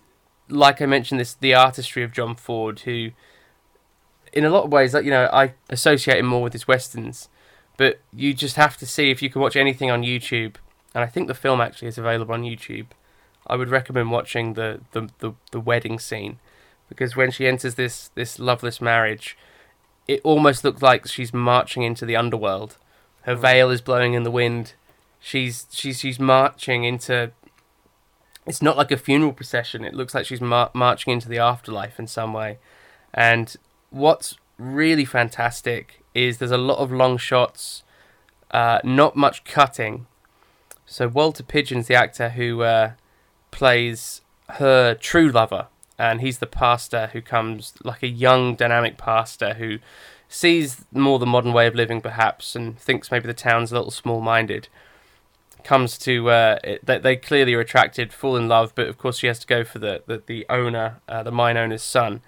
like I mentioned, this the artistry of John Ford, who, in a lot of ways, like you know, I associate him more with his westerns, but you just have to see if you can watch anything on YouTube, and I think the film actually is available on YouTube. I would recommend watching the the, the, the wedding scene because when she enters this this loveless marriage, it almost looks like she's marching into the underworld. Her veil is blowing in the wind. She's she's she's marching into. It's not like a funeral procession. It looks like she's mar- marching into the afterlife in some way. And what's really fantastic is there's a lot of long shots, uh, not much cutting. So Walter Pidgeon's the actor who uh, plays her true lover and he's the pastor who comes like a young, dynamic pastor who sees more the modern way of living, perhaps, and thinks maybe the town's a little small-minded. Comes to uh, they, they clearly are attracted, fall in love, but of course she has to go for the the, the owner, uh, the mine owner's son.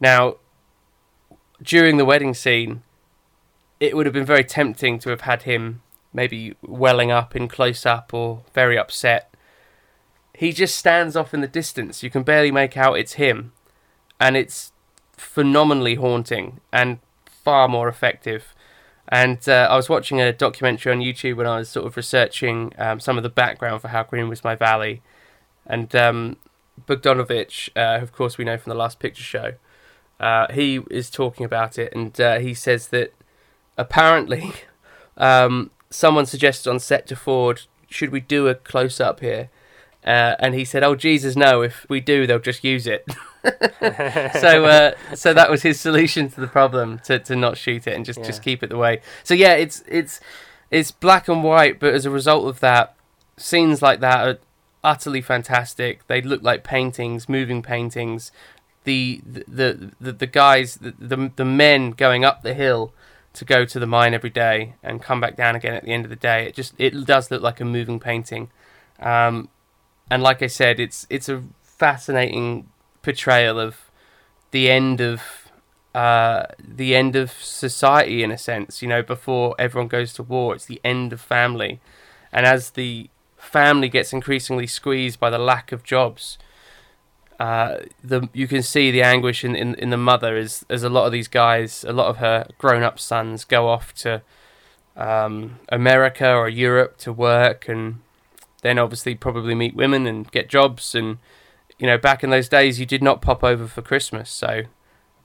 Now, during the wedding scene, it would have been very tempting to have had him maybe welling up in close up or very upset he just stands off in the distance. You can barely make out it's him, and it's phenomenally haunting and far more effective. And uh, I was watching a documentary on YouTube when I was sort of researching um, some of the background for How Green Was My Valley, and um, Bogdanovich, uh, of course, we know from the last picture show. Uh, he is talking about it, and uh, he says that apparently *laughs* um, someone suggested on set to Ford should we do a close up here?" Uh, and he said, "Oh Jesus, no! If we do, they'll just use it." *laughs* so, uh, so that was his solution to the problem to, to not shoot it and just, just keep it the way. So yeah, it's it's it's black and white, but as a result of that, scenes like that are utterly fantastic. They look like paintings, moving paintings. The the the, the guys, the, the the men going up the hill to go to the mine every day and come back down again at the end of the day. It just it does look like a moving painting. Um, and like I said, it's it's a fascinating portrayal of the end of uh, the end of society in a sense. You know, before everyone goes to war, it's the end of family, and as the family gets increasingly squeezed by the lack of jobs, uh, the you can see the anguish in, in, in the mother as as a lot of these guys, a lot of her grown up sons go off to um, America or Europe to work and then obviously probably meet women and get jobs. And you know back in those days you did not pop over for Christmas. So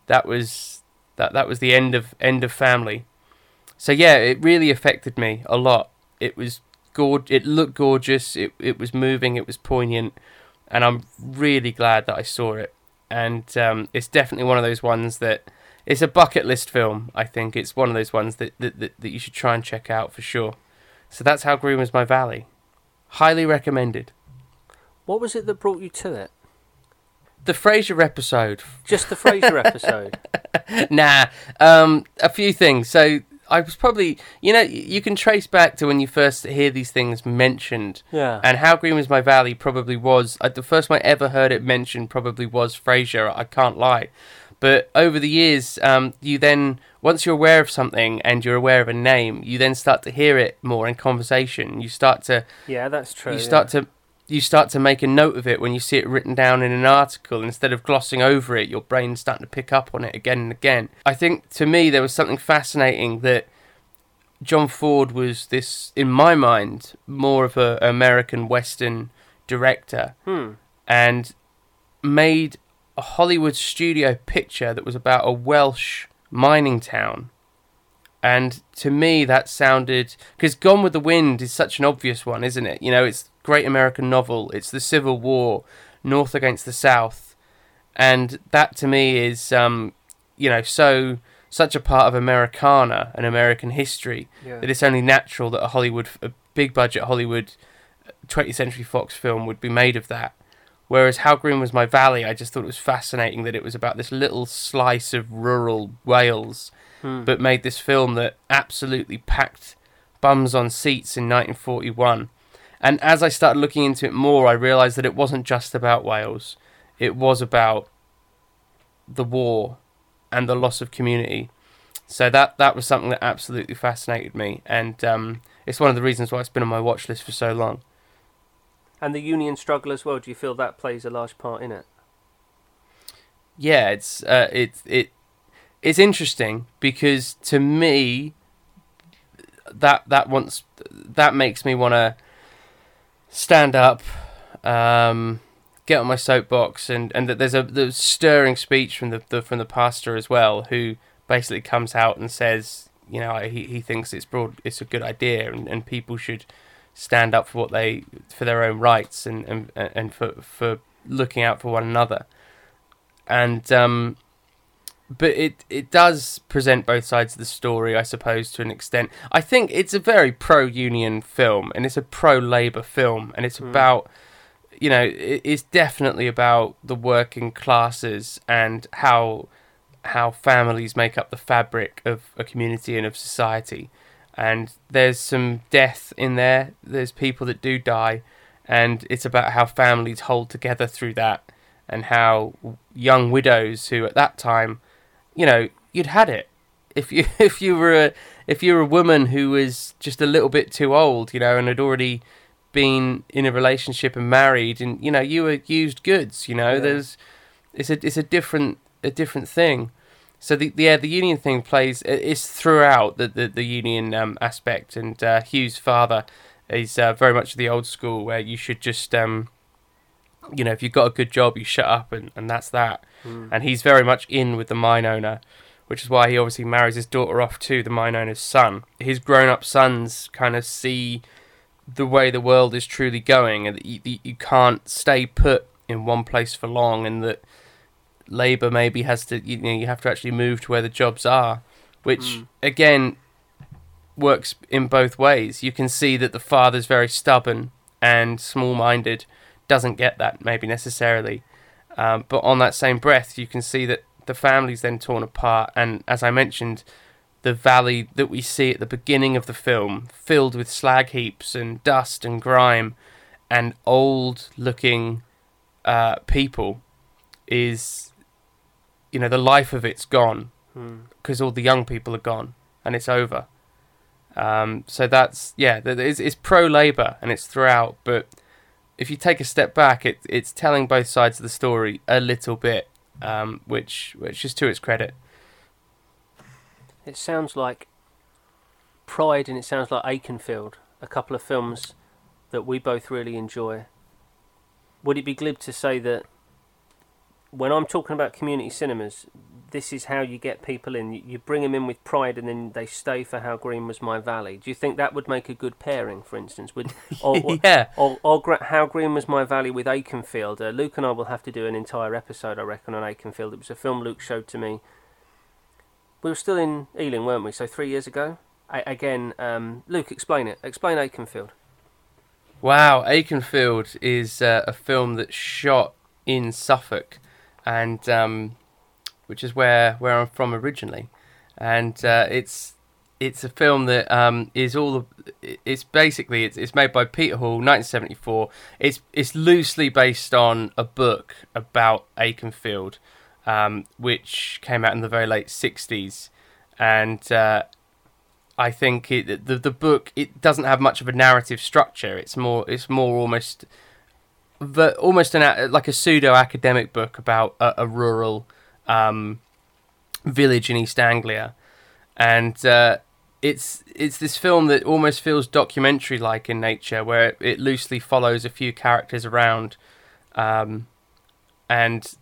that was that that was the end of end of family. So yeah it really affected me a lot. It was gorg- it looked gorgeous. It it was moving. It was poignant. And I'm really glad that I saw it. And um, it's definitely one of those ones that it's a bucket list film I think. It's one of those ones that that, that, that you should try and check out for sure. So that's how green was my valley highly recommended What was it that brought you to it? the Frasier episode Just the Frasier episode. *laughs* nah, um, a few things. So I was probably, you know, you can trace back to when you first hear these things mentioned, Yeah. and how green was my valley probably was. Uh, the first time I ever heard it mentioned probably was Frasier. I can't lie, but over the years, um, you then once you're aware of something and you're aware of a name, you then start to hear it more in conversation. You start to yeah, that's true. you start to you start to make a note of it when you see it written down in an article instead of glossing over it your brain's starting to pick up on it again and again i think to me there was something fascinating that john ford was this in my mind more of a american western director Hmm. and made a hollywood studio picture that was about a welsh mining town. And to me that sounded because gone with the wind is such an obvious one isn't it? You know it's great american novel. It's the civil war north against the south. And that to me is um you know so such a part of americana and american history Yeah. that it's only natural that a hollywood a big budget hollywood 20th century fox film would be made of that whereas how green was my valley i just thought it was fascinating that it was about this little slice of rural wales Hmm. but made this film that absolutely packed bums on seats in 1941. And as I started looking into it more, I realised that it wasn't just about Wales. It was about the war and the loss of community. So that that was something that absolutely fascinated me, and um, it's one of the reasons why it's been on my watch list for so long. And the union struggle as well. Do you feel that plays a large part in it? yeah, it's uh, it it it's interesting because to me that that wants that makes me want to stand up, um, get on my soapbox, and and that there's a the stirring speech from the, the from the pastor as well, who basically comes out and says, you know, he he thinks it's broad, it's a good idea, and, and people should stand up for what they for their own rights and and and for for looking out for one another and um, but it it does present both sides of the story, I suppose, to an extent. I think it's a very pro-union film, and it's a pro-labor film, and it's about you know it, it's definitely about the working classes and how how families make up the fabric of a community and of society. And there's some death in there. There's people that do die, and it's about how families hold together through that and how young widows who at that time, you know, you'd had it. If you *laughs* if you were a if you were a woman who was just a little bit too old, you know, and had already been in a relationship and married, and you know, you were used goods. You know, Yeah. there's it's a it's a different a different thing. So the, the yeah the union thing plays is throughout the the, the union um, aspect, and uh, Hugh's father is uh, very much the old school where you should just um, you know, if you've got a good job, you shut up and, and that's that. And he's very much in with the mine owner, which is why he obviously marries his daughter off to the mine owner's son. His grown up sons kind of see the way the world is truly going, and that you, you can't stay put in one place for long, and that labor maybe has to you know you have to actually move to where the jobs are, which Mm. again works in both ways. You can see that the father's very stubborn and small-minded, doesn't get that maybe necessarily, um, but on that same breath, you can see that the family's then torn apart, and as I mentioned, the valley that we see at the beginning of the film, filled with slag heaps and dust and grime, and old-looking uh, people, is you know the life of it's gone Hmm. because all the young people are gone and it's over. Um, so that's yeah, it's, it's pro Labour and it's throughout. But if you take a step back, it, it's telling both sides of the story a little bit, um, which which is to its credit. It sounds like Pride and it sounds like Akenfield, a couple of films that we both really enjoy. Would it be glib to say that when I'm talking about community cinemas, this is how you get people in? You, you bring them in with Pride and then they stay for How Green Was My Valley. Do you think that would make a good pairing, for instance? Would, *laughs* or, or, yeah, or, or Gra- How Green Was My Valley with Akenfield. Uh, Luke and I will have to do an entire episode, I reckon, on Akenfield. It was a film Luke showed to me. We were still in Ealing, weren't we? So three years ago. I, again, um, Luke, explain it. Explain Akenfield. Wow, Akenfield is uh, a film that's shot in Suffolk, and um, which is where where I'm from originally, and uh, it's it's a film that um, is all it's basically it's, it's made by Peter Hall, 1974. It's it's loosely based on a book about Akenfield, um, which came out in the very late 60s, and uh, I think it, the the book it doesn't have much of a narrative structure. It's more it's more almost the almost an like a pseudo academic book about a, a rural um, village in East Anglia, and uh, it's it's this film that almost feels documentary like in nature, where it loosely follows a few characters around, um, and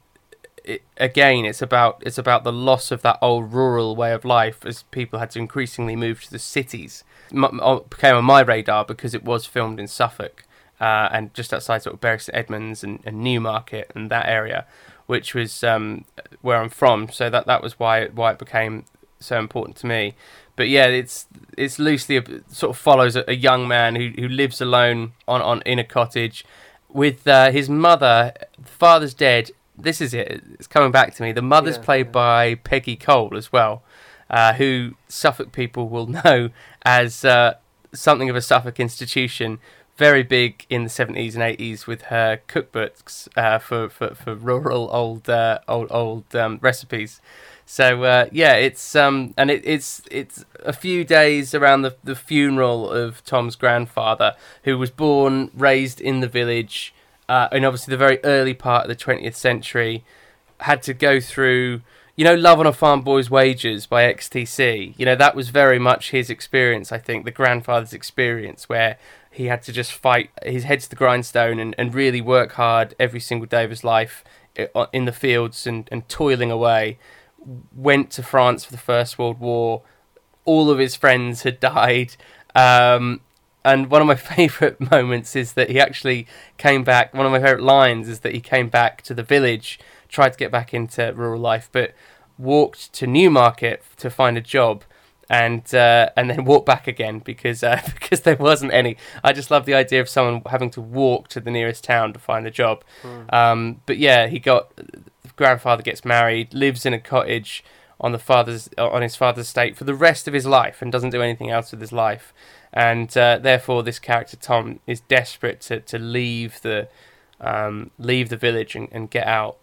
it, again, it's about it's about the loss of that old rural way of life as people had to increasingly move to the cities. M- m- became on my radar because it was filmed in Suffolk uh, and just outside sort of Bury St Edmunds and, and Newmarket and that area, which was um, where I'm from. So that that was why why it became so important to me. But yeah, it's it's loosely a, sort of follows a, a young man who who lives alone on on in a cottage with uh, his mother. The father's dead. This is it. It's coming back to me. The mother's Yeah, played yeah. by Peggy Cole as well, uh, who Suffolk people will *laughs* know as uh, something of a Suffolk institution. Very big in the seventies and eighties with her cookbooks uh, for, for for rural old uh, old old um, recipes. So uh, yeah, it's um and it, it's it's a few days around the the funeral of Tom's grandfather, who was born raised in the village, uh, in obviously the very early part of the twentieth century, had to go through. You know, Love on a Farm Boy's Wages by XTC. You know, that was very much his experience, I think, the grandfather's experience, where he had to just fight his head to the grindstone and, and really work hard every single day of his life in the fields and, and toiling away. Went to France for the First World War. All of his friends had died. Um, and one of my *laughs* favourite moments is that he actually came back. One of my favourite lines is that he came back to the village, tried to get back into rural life, but walked to Newmarket to find a job, and uh, and then *laughs* walked back again because uh, *laughs* because there wasn't any. I just love the idea of someone having to walk to the nearest town to find a job. Um, but yeah, he got grandfather gets married, lives in a cottage on the father's on his father's estate for the rest of his life, and doesn't do anything else with his life. And uh, therefore, this character Tom is desperate to, to leave the um, leave the village and, and get out.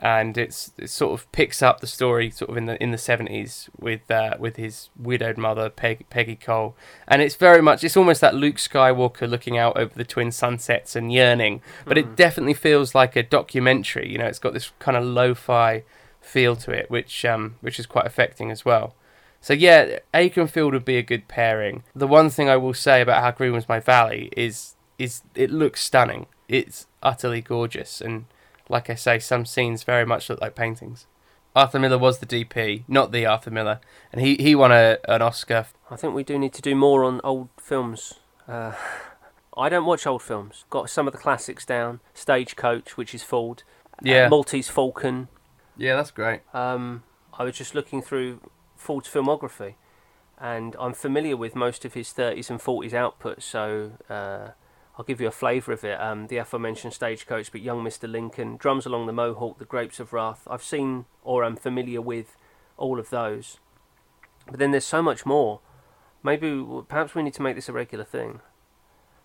And it's it sort of picks up the story sort of in the in the seventies with uh, with his widowed mother Peg, Peggy Cole, and it's very much it's almost that Luke Skywalker looking out over the twin sunsets and yearning, but it definitely feels like a documentary. You know, it's got this kind of lo-fi feel to it, which um which is quite affecting as well. So yeah, Akenfield would be a good pairing. The one thing I will say about How Green Was My Valley is is it looks stunning. It's utterly gorgeous, and like I say, some scenes very much look like paintings. Arthur Miller was the DP, not the Arthur Miller, and he, he won a, an Oscar. I think we do need to do more on old films. Uh, *laughs* I don't watch old films. Got some of the classics down. Stagecoach, which is Ford. uh, Yeah. Maltese Falcon. Yeah, that's great. Um, I was just looking through Ford's filmography, and I'm familiar with most of his 30s and 40s output, so uh, I'll give you a flavour of it. Um, the aforementioned Stagecoach, but Young Mr. Lincoln, Drums Along the Mohawk, The Grapes of Wrath. I've seen or am familiar with all of those. But then there's so much more. Maybe, perhaps we need to make this a regular thing.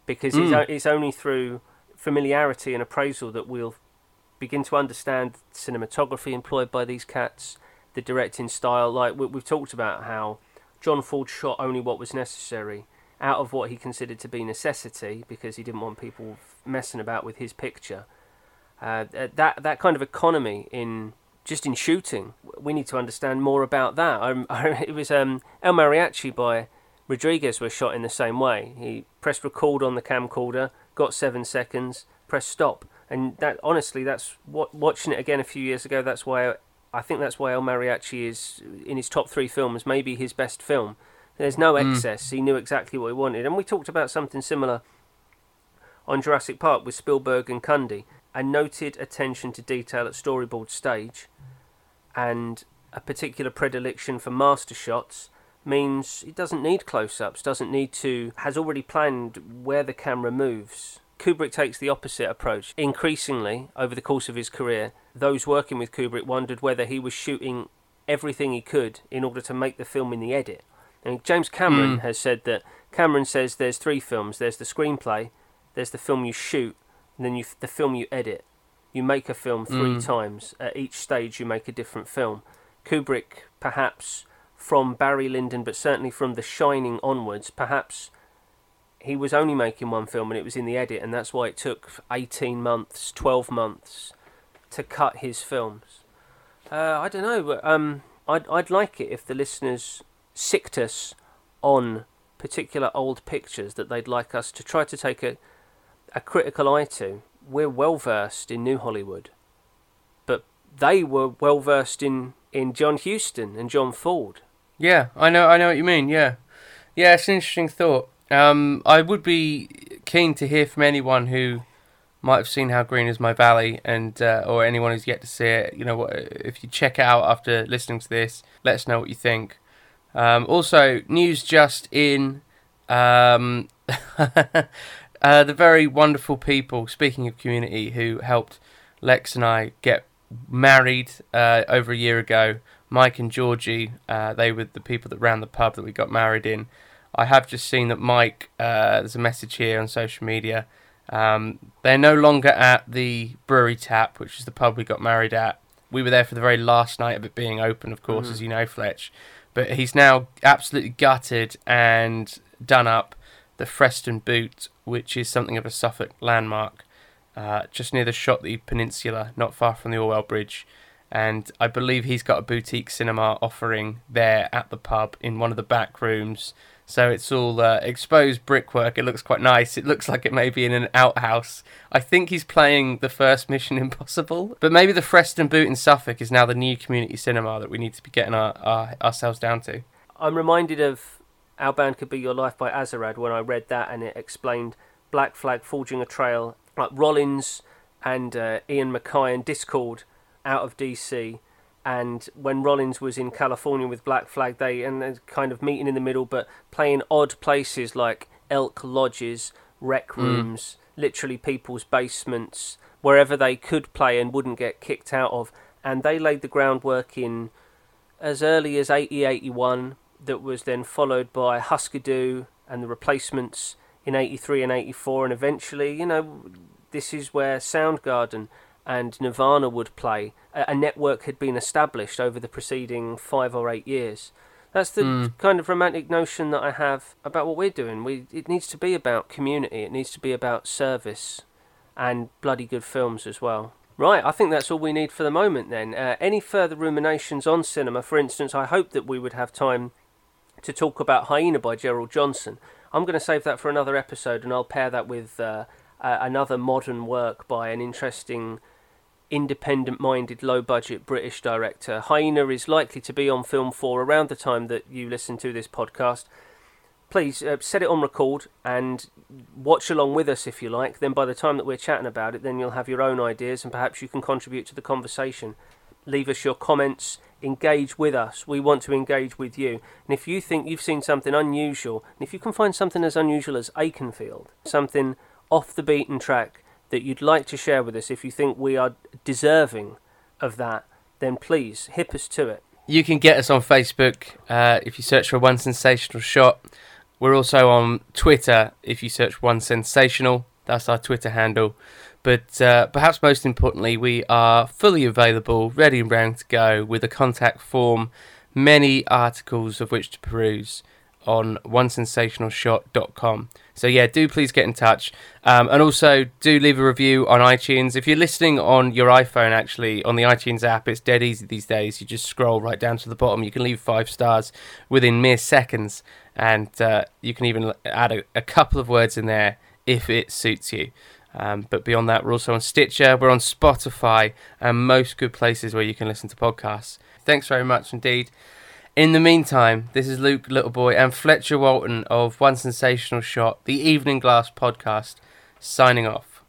Because it's, Mm. o- it's only through familiarity and appraisal that we'll begin to understand cinematography employed by these cats, the directing style. Like we, we've talked about how John Ford shot only what was necessary out of what he considered to be necessity because he didn't want people messing about with his picture. Uh, that that kind of economy in just in shooting, we need to understand more about that. I, *laughs* it was um, El Mariachi by Rodriguez was shot in the same way. He pressed record on the camcorder, got seven seconds, pressed stop, and that honestly, that's what watching it again a few years ago. That's why I think that's why El Mariachi is in his top three films, maybe his best film. There's no hmm. excess. He knew exactly what he wanted, and we talked about something similar on Jurassic Park with Spielberg and Cundey. A noted attention to detail at storyboard stage, and a particular predilection for master shots means he doesn't need close-ups, doesn't need to, has already planned where the camera moves. Kubrick takes the opposite approach. Increasingly, over the course of his career, those working with Kubrick wondered whether he was shooting everything he could in order to make the film in the edit. And James Cameron has said that Cameron says there's three films. There's the screenplay, there's the film you shoot, and then you the film you edit. You make a film three times. At each stage, you make a different film. Kubrick, perhaps from Barry Lyndon, but certainly from The Shining onwards, perhaps he was only making one film and it was in the edit, and that's why it took 18 months, 12 months to cut his films. Uh, I don't know, but um, I'd, I'd like it if the listeners sicked us on particular old pictures that they'd like us to try to take a, a critical eye to. We're well versed in New Hollywood, but they were well versed in, in John Huston and John Ford. Yeah, I know, I know what you mean. Yeah, yeah, it's an interesting thought. Um, I would be keen to hear from anyone who might have seen How Green Is My Valley, and uh, or anyone who's yet to see it. You know, if you check it out after listening to this, let us know what you think. Um, also, news just in. Um, *laughs* uh, the very wonderful people, speaking of community, who helped Lex and I get married uh, over a year ago. Mike and Georgie, uh, they were the people that ran the pub that we got married in. I have just seen that Mike, uh, there's a message here on social media. Um, they're no longer at the Brewery Tap, which is the pub we got married at. We were there for the very last night of it being open, of course, as you know, Fletch. But he's now absolutely gutted and done up the Freston Boot, which is something of a Suffolk landmark, uh, just near the Shotley Peninsula, not far from the Orwell Bridge. And I believe he's got a boutique cinema offering there at the pub in one of the back rooms. So it's all uh, exposed brickwork. It looks quite nice. It looks like it may be in an outhouse. I think he's playing the first Mission *laughs* Impossible. But maybe the Freston Boot in Suffolk is now the new community cinema that we need to be getting our, our, ourselves down to. I'm reminded of Our Band Could Be Your Life by Azerrad when I read that and it explained Black Flag forging a trail, like Rollins and uh, Ian MacKaye and Dischord out of DC. And when Rollins was in California with Black Flag, they and kind of meeting in the middle, but playing odd places like Elk Lodges, rec mm. rooms, literally people's basements, wherever they could play and wouldn't get kicked out of. And they laid the groundwork in as early as 80 81 that was then followed by Husker Du and the replacements in 83 and 84 and eventually you know this is where Soundgarden and Nirvana would play a, a network had been established over the preceding 5 or 8 years that's the kind of romantic notion that I have about what we're doing we it needs to be about community it needs to be about service and bloody good films as well Right, I think that's all we need for the moment then. Uh, any further ruminations on cinema? For instance, I hope that we would have time to talk about Hyena by Gerard Johnson. I'm going to save that for another episode and I'll pair that with uh, uh, another modern work by an interesting, independent minded, low budget British director. Hyena is likely to be on Film 4 around the time that you listen to this podcast. please uh, set it on record and watch along with us if you like. Then by the time that we're chatting about it, then you'll have your own ideas and perhaps you can contribute to the conversation. Leave us your comments, engage with us. We want to engage with you. And if you think you've seen something unusual, and if you can find something as unusual as Akenfield, something off the beaten track that you'd like to share with us, if you think we are deserving of that, then please hip us to it. You can get us on Facebook uh, if you search for One Sensational Shot. We're also on Twitter if you search One Sensational. That's our Twitter handle. But uh, perhaps most importantly, we are fully available, ready and round to go, with a contact form, many articles of which to peruse on onesensationalshot.com. So yeah, do please get in touch, um, and also do leave a review on iTunes. If you're listening on your iPhone, actually on the iTunes app, it's dead easy these days. You just scroll right down to the bottom. You can leave five stars within mere seconds, and uh, you can even add a, a, couple of words in there if it suits you. Um, but beyond that, we're also on Stitcher, we're on Spotify, and most good places where you can listen to podcasts. Thanks very much indeed. In the meantime, this is Luke Littleboy and Fletcher Walton of One Sensational Shot, the Evening Glass podcast, signing off.